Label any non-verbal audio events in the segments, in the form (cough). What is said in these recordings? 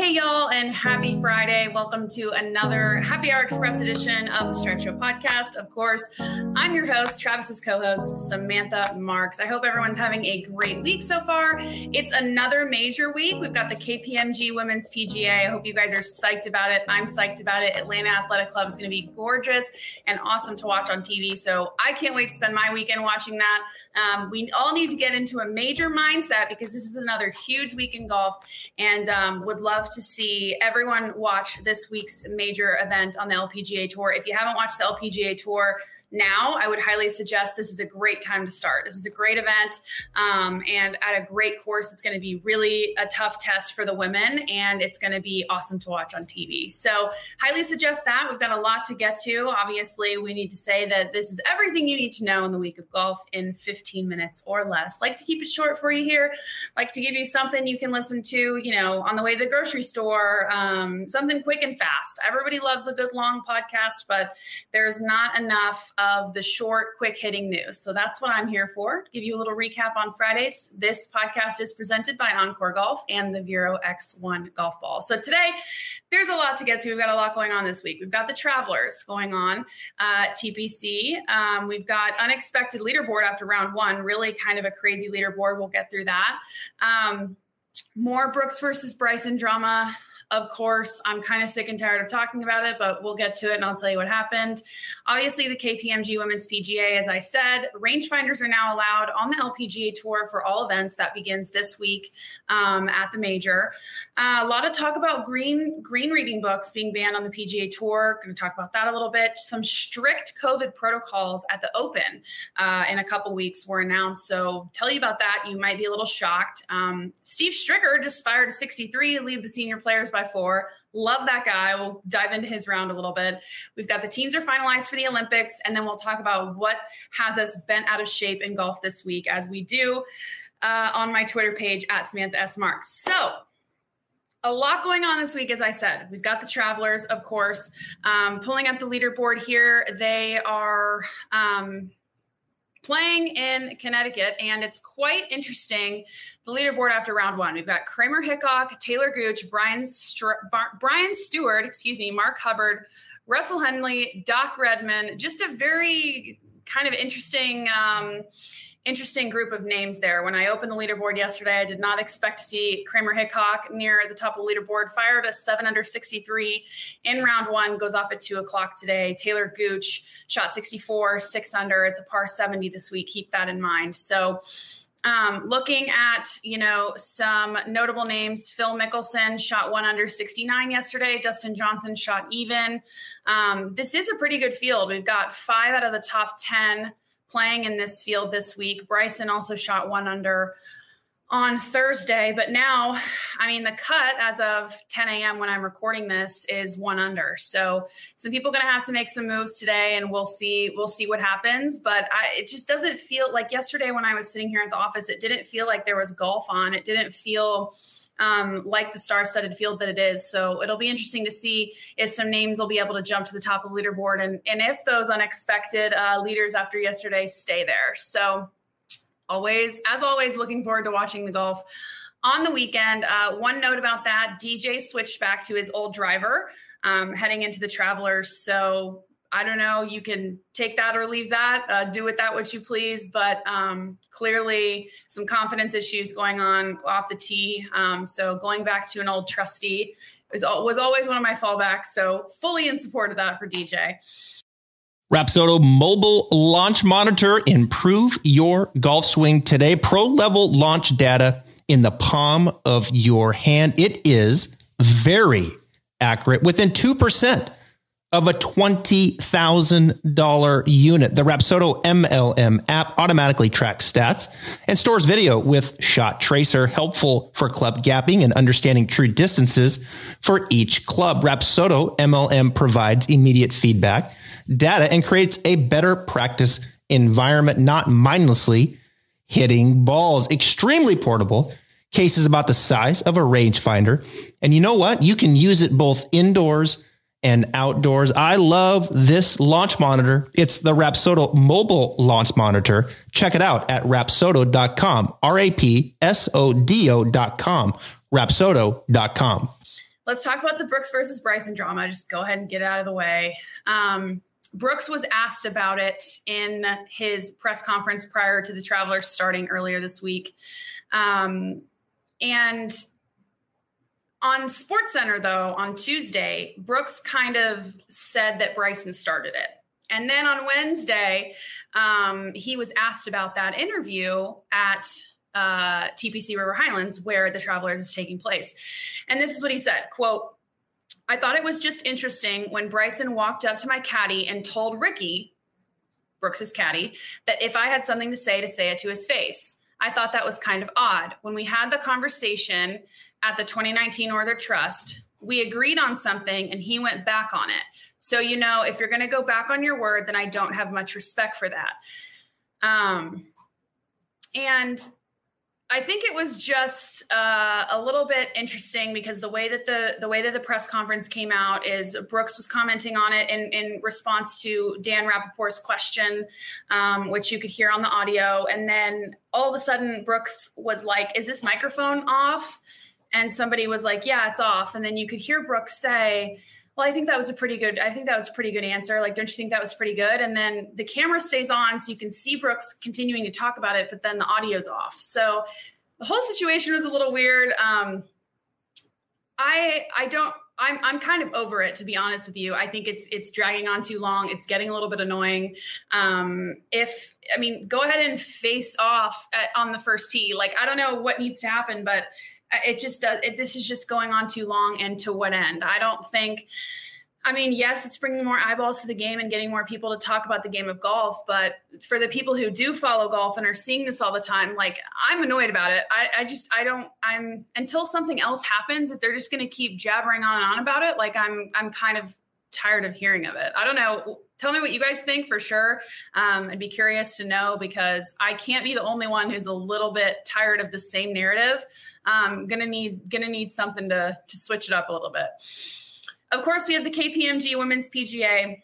Hey, y'all, and happy Friday. Welcome to another Happy Hour Express edition of the Stripe Show podcast. Of course, I'm your host, Travis's co host, Samantha Marks. I hope everyone's having a great week so far. It's another major week. We've got the KPMG Women's PGA. I hope you guys are psyched about it. I'm psyched about it. Atlanta Athletic Club is going to be gorgeous and awesome to watch on TV. So I can't wait to spend my weekend watching that. Um, we all need to get into a major mindset because this is another huge week in golf and um, would love to see everyone watch this week's major event on the LPGA Tour. If you haven't watched the LPGA Tour, now, I would highly suggest this is a great time to start. This is a great event um, and at a great course. It's going to be really a tough test for the women and it's going to be awesome to watch on TV. So, highly suggest that. We've got a lot to get to. Obviously, we need to say that this is everything you need to know in the week of golf in 15 minutes or less. Like to keep it short for you here, like to give you something you can listen to, you know, on the way to the grocery store, um, something quick and fast. Everybody loves a good long podcast, but there's not enough of the short, quick hitting news. So that's what I'm here for. Give you a little recap on Fridays. This podcast is presented by OnCore Golf and the Vero X1 golf ball. So today, there's a lot to get to. We've got a lot going on this week. We've got the Travelers going on, uh, TPC. Um, we've got unexpected leaderboard after round one, really kind of a crazy leaderboard. We'll get through that. Um, more Brooks versus Bryson drama. Of course, I'm kind of sick and tired of talking about it, but we'll get to it and I'll tell you what happened. Obviously, the KPMG Women's PGA, as I said, rangefinders are now allowed on the LPGA Tour for all events. That begins this week um, at the major. Uh, a lot of talk about green green reading books being banned on the PGA Tour. Going to talk about that a little bit. Some strict COVID protocols at the Open uh, in a couple weeks were announced. So tell you about that. You might be a little shocked. Um, Steve Stricker just fired a 63 to lead the senior players by by four. Love that guy. We'll dive into his round a little bit. We've got the teams are finalized for the Olympics, and then we'll talk about what has us bent out of shape in golf this week, as we do uh, on my Twitter page at Samantha S. Marks. So, a lot going on this week, as I said. We've got the travelers, of course, um, pulling up the leaderboard here. They are. Um, playing in Connecticut, and it's quite interesting. The leaderboard after round one, we've got Kramer Hickok, Taylor Gooch, Brian Bar- Brian Stuard, excuse me, Mark Hubbard, Russell Henley, Doc Redman. Just a very kind of interesting. Um, interesting group of names there. When I opened the leaderboard yesterday, I did not expect to see Kramer Hickok near the top of the leaderboard. Fired a seven under 63 in round one, goes off at two o'clock today. Taylor Gooch shot 64, six under. It's a par 70 this week. Keep that in mind. So, um, looking at you know some notable names phil mickelson shot one under 69 yesterday dustin johnson shot even um, this is a pretty good field we've got five out of the top 10 playing in this field this week. Bryson also shot one under on Thursday, but now, I mean, the cut as of 10 a.m. when I'm recording this is one under. So some people going to have to make some moves today, and we'll see. We'll see what happens. But I, it just doesn't feel like yesterday when I was sitting here at the office, it didn't feel like there was golf on. It didn't feel um, like the star-studded field that it is. So it'll be interesting to see if some names will be able to jump to the top of the leaderboard, and and if those unexpected uh, leaders after yesterday stay there. So always, as always, looking forward to watching the golf on the weekend. Uh, one note about that: DJ switched back to his old driver um, heading into the Travelers. So I don't know. You can take that or leave that. Uh, do with that what you please. But um, clearly, some confidence issues going on off the tee. Um, so going back to an old trustee was, was always one of my fallbacks. So fully in support of that for DJ. Rapsodo mobile launch monitor. Improve your golf swing today. Pro level launch data in the palm of your hand. It is very accurate within 2% of a $20,000 unit. The Rapsodo MLM app automatically tracks stats and stores video with shot tracer, helpful for club gapping and understanding true distances for each club. Rapsodo MLM provides immediate feedback, data, and creates a better practice environment, not mindlessly hitting balls. Extremely portable. Cases about the size of a rangefinder. And you know what? You can use it both indoors and outdoors. I love this launch monitor. It's the Rapsodo mobile launch monitor. Check it out at rapsodo.com, R A P S O D O.com, rapsodo.com. let's talk about the Brooks versus Bryson drama. Just go ahead and get it out of the way. Um, Brooks was asked about it in his press conference prior to the Travelers starting earlier this week. Um, and on Sports Center, though, on Tuesday, Brooks kind of said that Bryson started it. And then on Wednesday, um, he was asked about that interview at uh, TPC River Highlands, where the Travelers is taking place. And this is what he said quote, I thought it was just interesting when Bryson walked up to my caddy and told Ricky, Brooks's caddy, that if I had something to say, to say it to his face. I thought that was kind of odd. When we had the conversation at the 2019 Northern Trust, we agreed on something and he went back on it. So, you know, if you're going to go back on your word, then I don't have much respect for that. Um, and I think it was just uh, a little bit interesting because the way that the the way that the press conference came out is Brooks was commenting on it in in response to Dan Rapaport's question, um, which you could hear on the audio, and then all of a sudden Brooks was like, "Is this microphone off?" And somebody was like, "Yeah, it's off," and then you could hear Brooks say well, I think that was a pretty good, I think that was a pretty good answer. Like, don't you think that was pretty good? And then the camera stays on so you can see Brooks continuing to talk about it, but then the audio's off. So the whole situation was a little weird. Um, I I don't I'm I'm kind of over it to be honest with you. I think it's it's dragging on too long. It's getting a little bit annoying. Um, if I mean, go ahead and face off at, on the first tee. Like I don't know what needs to happen, but it just does it, this is just going on too long and to what end? I don't think i mean yes it's bringing more eyeballs to the game and getting more people to talk about the game of golf but for the people who do follow golf and are seeing this all the time like i'm annoyed about it. I, I just i don't i'm until something else happens if they're just going to keep jabbering on and on about it like i'm i'm kind of tired of hearing of it i don't know tell me what you guys think for sure. Um, I'd be curious to know because I can't be the only one who's a little bit tired of the same narrative. Um, gonna need gonna need something to to switch it up a little bit. Of course, we have the KPMG Women's PGA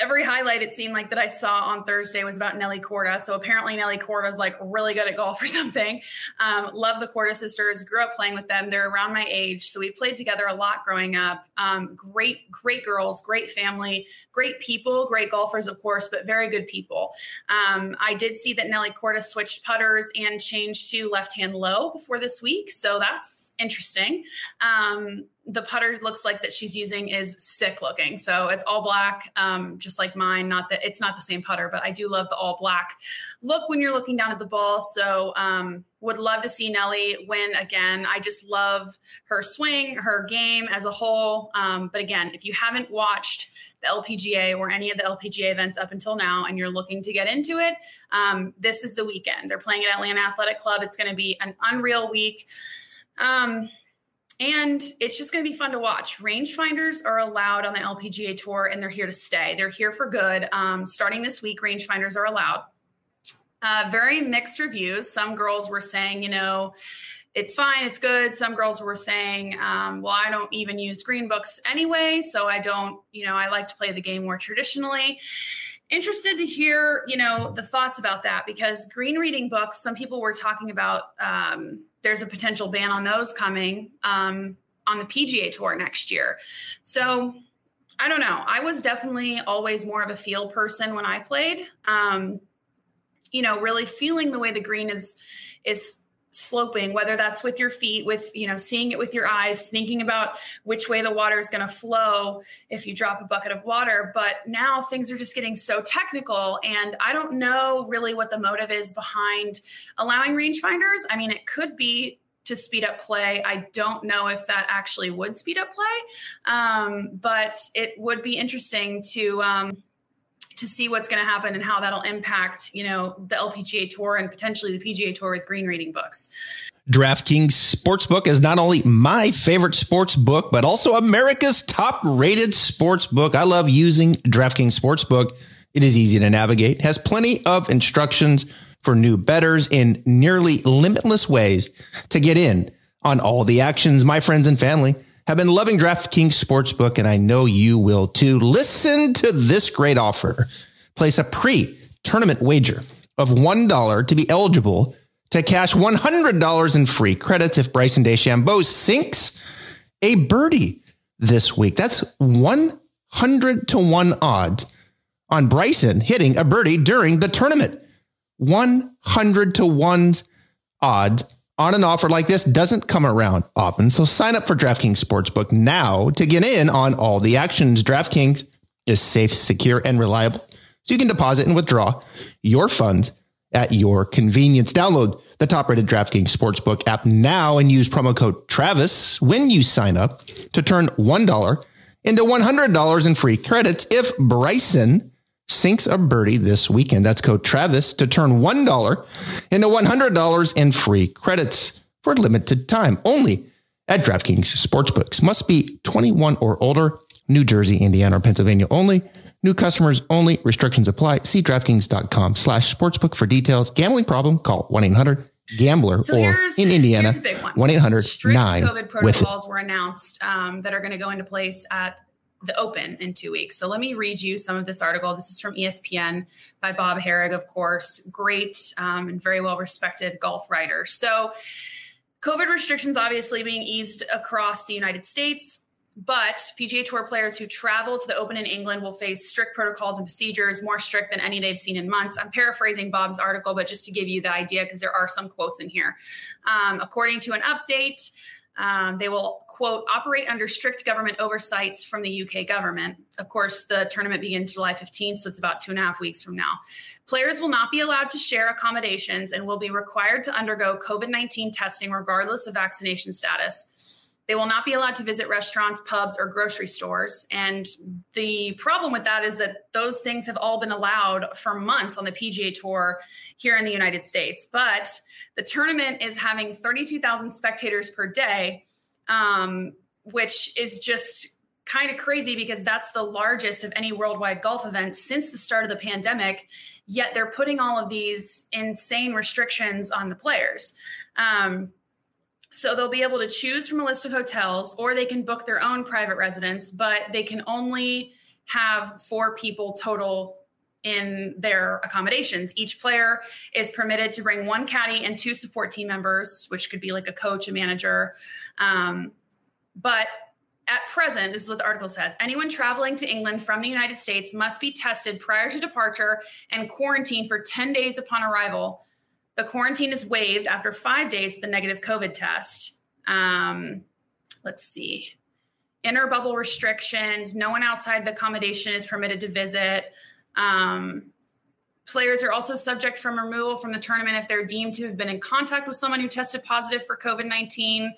every highlight it seemed like that I saw on Thursday was about Nelly Korda. So apparently Nelly Korda is like really good at golf or (laughs) something. Um, love the Korda sisters. Grew up playing with them. They're around my age, so we played together a lot growing up. Um, great, great girls, great family, great people, great golfers, of course, but very good people. Um, I did see that Nelly Korda switched putters and changed to left hand low before this week, so that's interesting. The putter looks like that she's using is sick looking. So it's all black, um, just like mine. Not that it's not the same putter, but I do love the all black look when you're looking down at the ball. So um, would love to see Nelly win again. I just love her swing, her game as a whole. Um, but again, if you haven't watched the LPGA or any of the LPGA events up until now and you're looking to get into it, um, this is the weekend. They're playing at Atlanta Athletic Club. It's going to be an unreal week. Um, and it's just going to be fun to watch. Rangefinders are allowed on the LPGA tour and they're here to stay. They're here for good. Um, starting this week, rangefinders are allowed. Uh, very mixed reviews. Some girls were saying, you know, it's fine, it's good. Some girls were saying, um, well, I don't even use green books anyway. So I don't, you know, I like to play the game more traditionally interested to hear you know the thoughts about that because green reading books some people were talking about um, there's a potential ban on those coming um, on the pga tour next year. So i don't know. I was definitely always more of a feel person when i played. Um, you know really feeling the way the green is is sloping whether that's with your feet with you know seeing it with your eyes thinking about which way the water is going to flow if you drop a bucket of water. But now things are just getting so technical and i don't know really what the motive is behind allowing rangefinders. I mean it could be to speed up play. I don't know if that actually would speed up play um, but it would be interesting to um, to see what's going to happen and how that'll impact, you know, the LPGA tour and potentially the PGA tour with green reading books. DraftKings Sportsbook is not only my favorite sports book, but also America's top rated sports book. I love using DraftKings Sportsbook. It is easy to navigate, has plenty of instructions for new betters in nearly limitless ways to get in on all the actions, my friends and family have been loving DraftKings Sportsbook, and I know you will too. Listen to this great offer. Place a pre tournament wager of $1 to be eligible to cash $100 in free credits if Bryson DeChambeau sinks a birdie this week. That's 100 to 1 odds on Bryson hitting a birdie during the tournament. 100 to 1 odds on an offer like this doesn't come around often. So sign up for DraftKings Sportsbook now to get in on all the actions. DraftKings is safe, secure, and reliable. So you can deposit and withdraw your funds at your convenience. Download the top rated DraftKings Sportsbook app now and use promo code Travis when you sign up to turn $1 into $100 in free credits if Bryson sinks a birdie this weekend. That's code Travis to turn $1 into $100 in free credits for a limited time only at DraftKings Sportsbooks. Must be 21 or older, New Jersey, Indiana, or Pennsylvania only. New customers only. Restrictions apply. See DraftKings.com slash sportsbook for details. Gambling problem? Call 1-800-GAMBLER So or in Indiana, here's a big one. 1-800-9 Strict COVID protocols were announced um, that are going to go into place at the Open in two weeks. So let me read you some of this article. This is from ESPN by Bob Harig, of course, great um, and very well respected golf writer. So COVID restrictions obviously being eased across the United States. But PGA Tour players who travel to the Open in England will face strict protocols and procedures, more strict than any they've seen in months. I'm paraphrasing Bob's article, but just to give you the idea, because there are some quotes in here. Um, according to an update, um, they will, quote, operate under strict government oversights from the UK government. Of course, the tournament begins July 15th, so it's about two and a half weeks from now. Players will not be allowed to share accommodations and will be required to undergo COVID 19 testing regardless of vaccination status. They will not be allowed to visit restaurants, pubs, or grocery stores. And the problem with that is that those things have all been allowed for months on the PGA Tour here in the United States. But the tournament is having 32,000 spectators per day, um, which is just kind of crazy because that's the largest of any worldwide golf event since the start of the pandemic. Yet they're putting all of these insane restrictions on the players. Um, so they'll be able to choose from a list of hotels or they can book their own private residence, but they can only have four people total in their accommodations. Each player is permitted to bring one caddy and two support team members, which could be like a coach, a manager. Um, but at present, this is what the article says anyone traveling to England from the United States must be tested prior to departure and quarantined for 10 days upon arrival. The quarantine is waived after five days with a negative COVID test. Um, let's see. Inner bubble restrictions. No one outside the accommodation is permitted to visit. Um, players are also subject from removal from the tournament if they're deemed to have been in contact with someone who tested positive for COVID 19.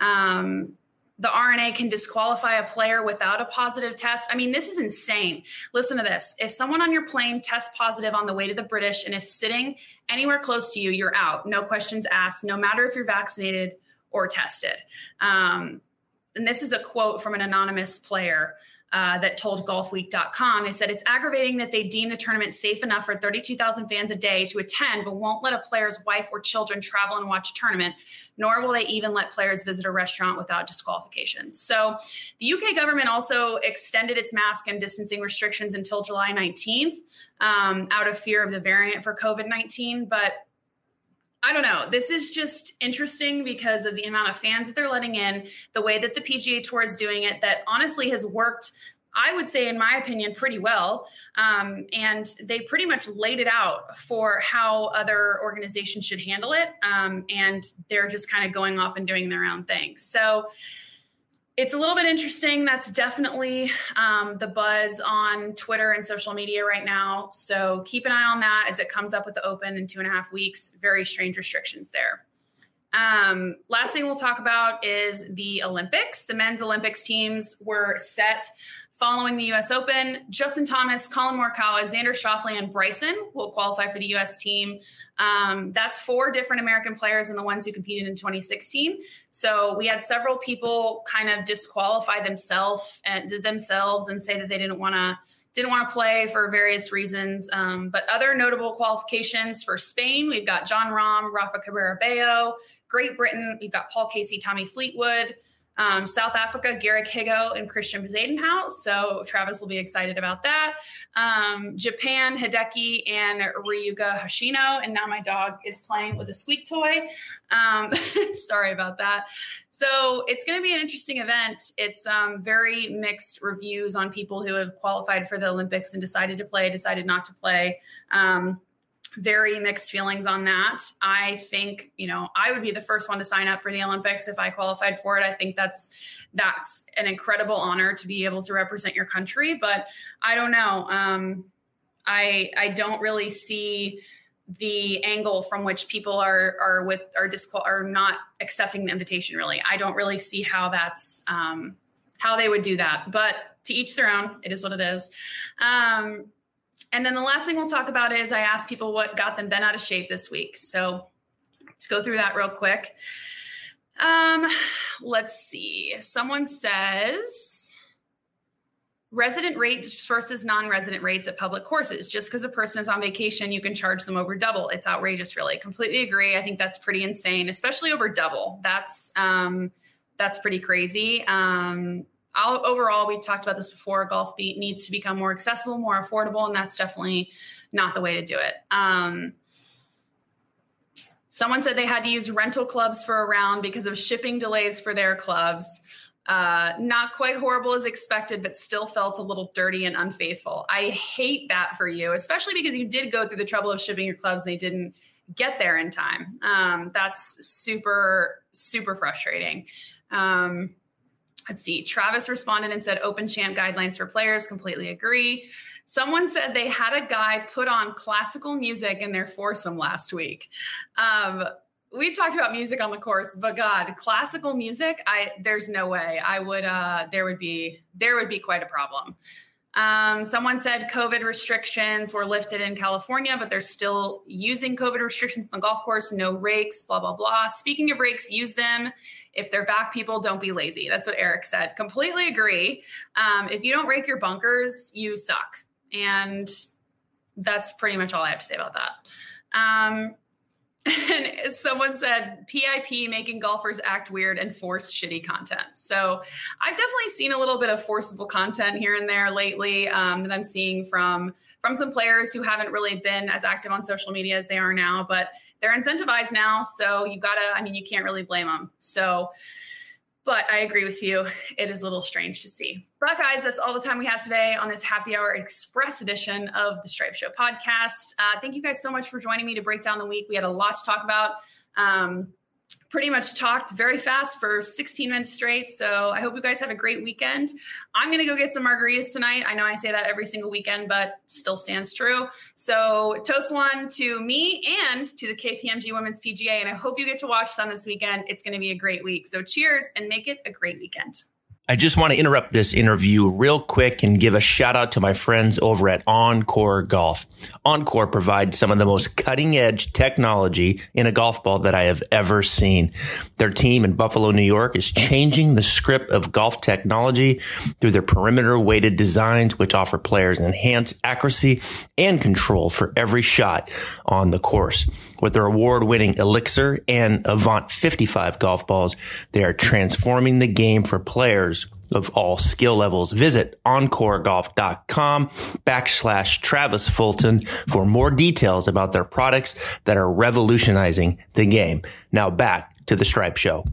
Um, the R&A can disqualify a player without a positive test. I mean, this is insane. Listen to this. If someone on your plane tests positive on the way to the British and is sitting anywhere close to you, you're out. No questions asked, no matter if you're vaccinated or tested. Um, and this is a quote from an anonymous player uh, that told golfweek.com. They said it's aggravating that they deem the tournament safe enough for 32,000 fans a day to attend, but won't let a player's wife or children travel and watch a tournament, nor will they even let players visit a restaurant without disqualifications. So the UK government also extended its mask and distancing restrictions until July 19th um, out of fear of the variant for COVID 19. But I don't know. This is just interesting because of the amount of fans that they're letting in, the way that the PGA Tour is doing it, that honestly has worked, I would say, in my opinion, pretty well. Um, and they pretty much laid it out for how other organizations should handle it. Um, and they're just kind of going off and doing their own thing. So, it's a little bit interesting. That's definitely um, the buzz on Twitter and social media right now. So keep an eye on that as it comes up with the open in two and a half weeks. Very strange restrictions there. Um, last thing we'll talk about is the Olympics. The men's Olympics teams were set following the U.S. Open. Justin Thomas, Collin Morikawa, Xander Schauffele, and Bryson will qualify for the U.S. team. Um, that's four different American players and the ones who competed in 2016. So we had several people kind of disqualify themselves and themselves and say that they didn't want to didn't want to play for various reasons. Um, but other notable qualifications for Spain, we've got Jon Rahm, Rafa Cabrera Bello. Great Britain, we've got Paul Casey, Tommy Fleetwood. Um, South Africa, Garrick Higgo and Christian Bezuidenhout. So Travis will be excited about that. Um, Japan, Hideki and Ryuga Hoshino. And now my dog is playing with a squeak toy. Um, (laughs) sorry about that. So it's going to be an interesting event. It's um, very mixed reviews on people who have qualified for the Olympics and decided to play, decided not to play. Very mixed feelings on that. I think, you know, I would be the first one to sign up for the Olympics if I qualified for it. I think that's that's an incredible honor to be able to represent your country, but I don't know. Um I I don't really see the angle from which people are are with are disqual are not accepting the invitation really. I don't really see how that's um how they would do that. But to each their own. It is what it is. Um and then the last thing we'll talk about is I asked people what got them bent out of shape this week. So let's go through that real quick. Um, let's see. Someone says resident rates versus non-resident rates at public courses. Just because a person is on vacation, you can charge them over double. It's outrageous, really. Completely agree. I think that's pretty insane, especially over double. That's um, that's pretty crazy. Um, I'll, overall, we've talked about this before. Golf beat needs to become more accessible, more affordable, and that's definitely not the way to do it. Um, someone said they had to use rental clubs for a round because of shipping delays for their clubs. Uh, not quite horrible as expected, but still felt a little dirty and unfaithful. I hate that for you, especially because you did go through the trouble of shipping your clubs and they didn't get there in time. Um, that's super, super frustrating. Um, Let's see. Travis responded and said open champ guidelines for players. Completely agree. Someone said they had a guy put on classical music in their foursome last week. Um, we've talked about music on the course, but God, classical music, I there's no way I would. Uh, there would be there would be quite a problem. Um, someone said COVID restrictions were lifted in California, but they're still using COVID restrictions on the golf course. No rakes, blah blah blah. Speaking of rakes, use them if they're back people, don't be lazy. That's what Eric said. Completely agree. Um, if you don't rake your bunkers, you suck. And that's pretty much all I have to say about that. Um, (laughs) and someone said PIP making golfers act weird and force shitty content. So I've definitely seen a little bit of forcible content here and there lately um, that I'm seeing from from some players who haven't really been as active on social media as they are now. But they're incentivized now. So you gotta, I mean, you can't really blame them. So, but I agree with you. It is a little strange to see. But guys, that's all the time we have today on this happy hour express edition of the Stripe Show podcast. Uh, thank you guys so much for joining me to break down the week. We had a lot to talk about. Um, pretty much talked very fast for 16 minutes straight. So I hope you guys have a great weekend. I'm going to go get some margaritas tonight. I know I say that every single weekend, but still stands true. So toast one to me and to the KPMG Women's PGA. And I hope you get to watch some this weekend. It's going to be a great week. So cheers and make it a great weekend. I just want to interrupt this interview real quick and give a shout out to my friends over at OnCore Golf. OnCore provides some of the most cutting edge technology in a golf ball that I have ever seen. Their team in Buffalo, New York is changing the script of golf technology through their perimeter weighted designs, which offer players enhanced accuracy and control for every shot on the course. With their award winning Elixir and Avant 55 golf balls, they are transforming the game for players of all skill levels. Visit oncoregolf.com backslash Travis Fulton for more details about their products that are revolutionizing the game. Now back to the Stripe Show.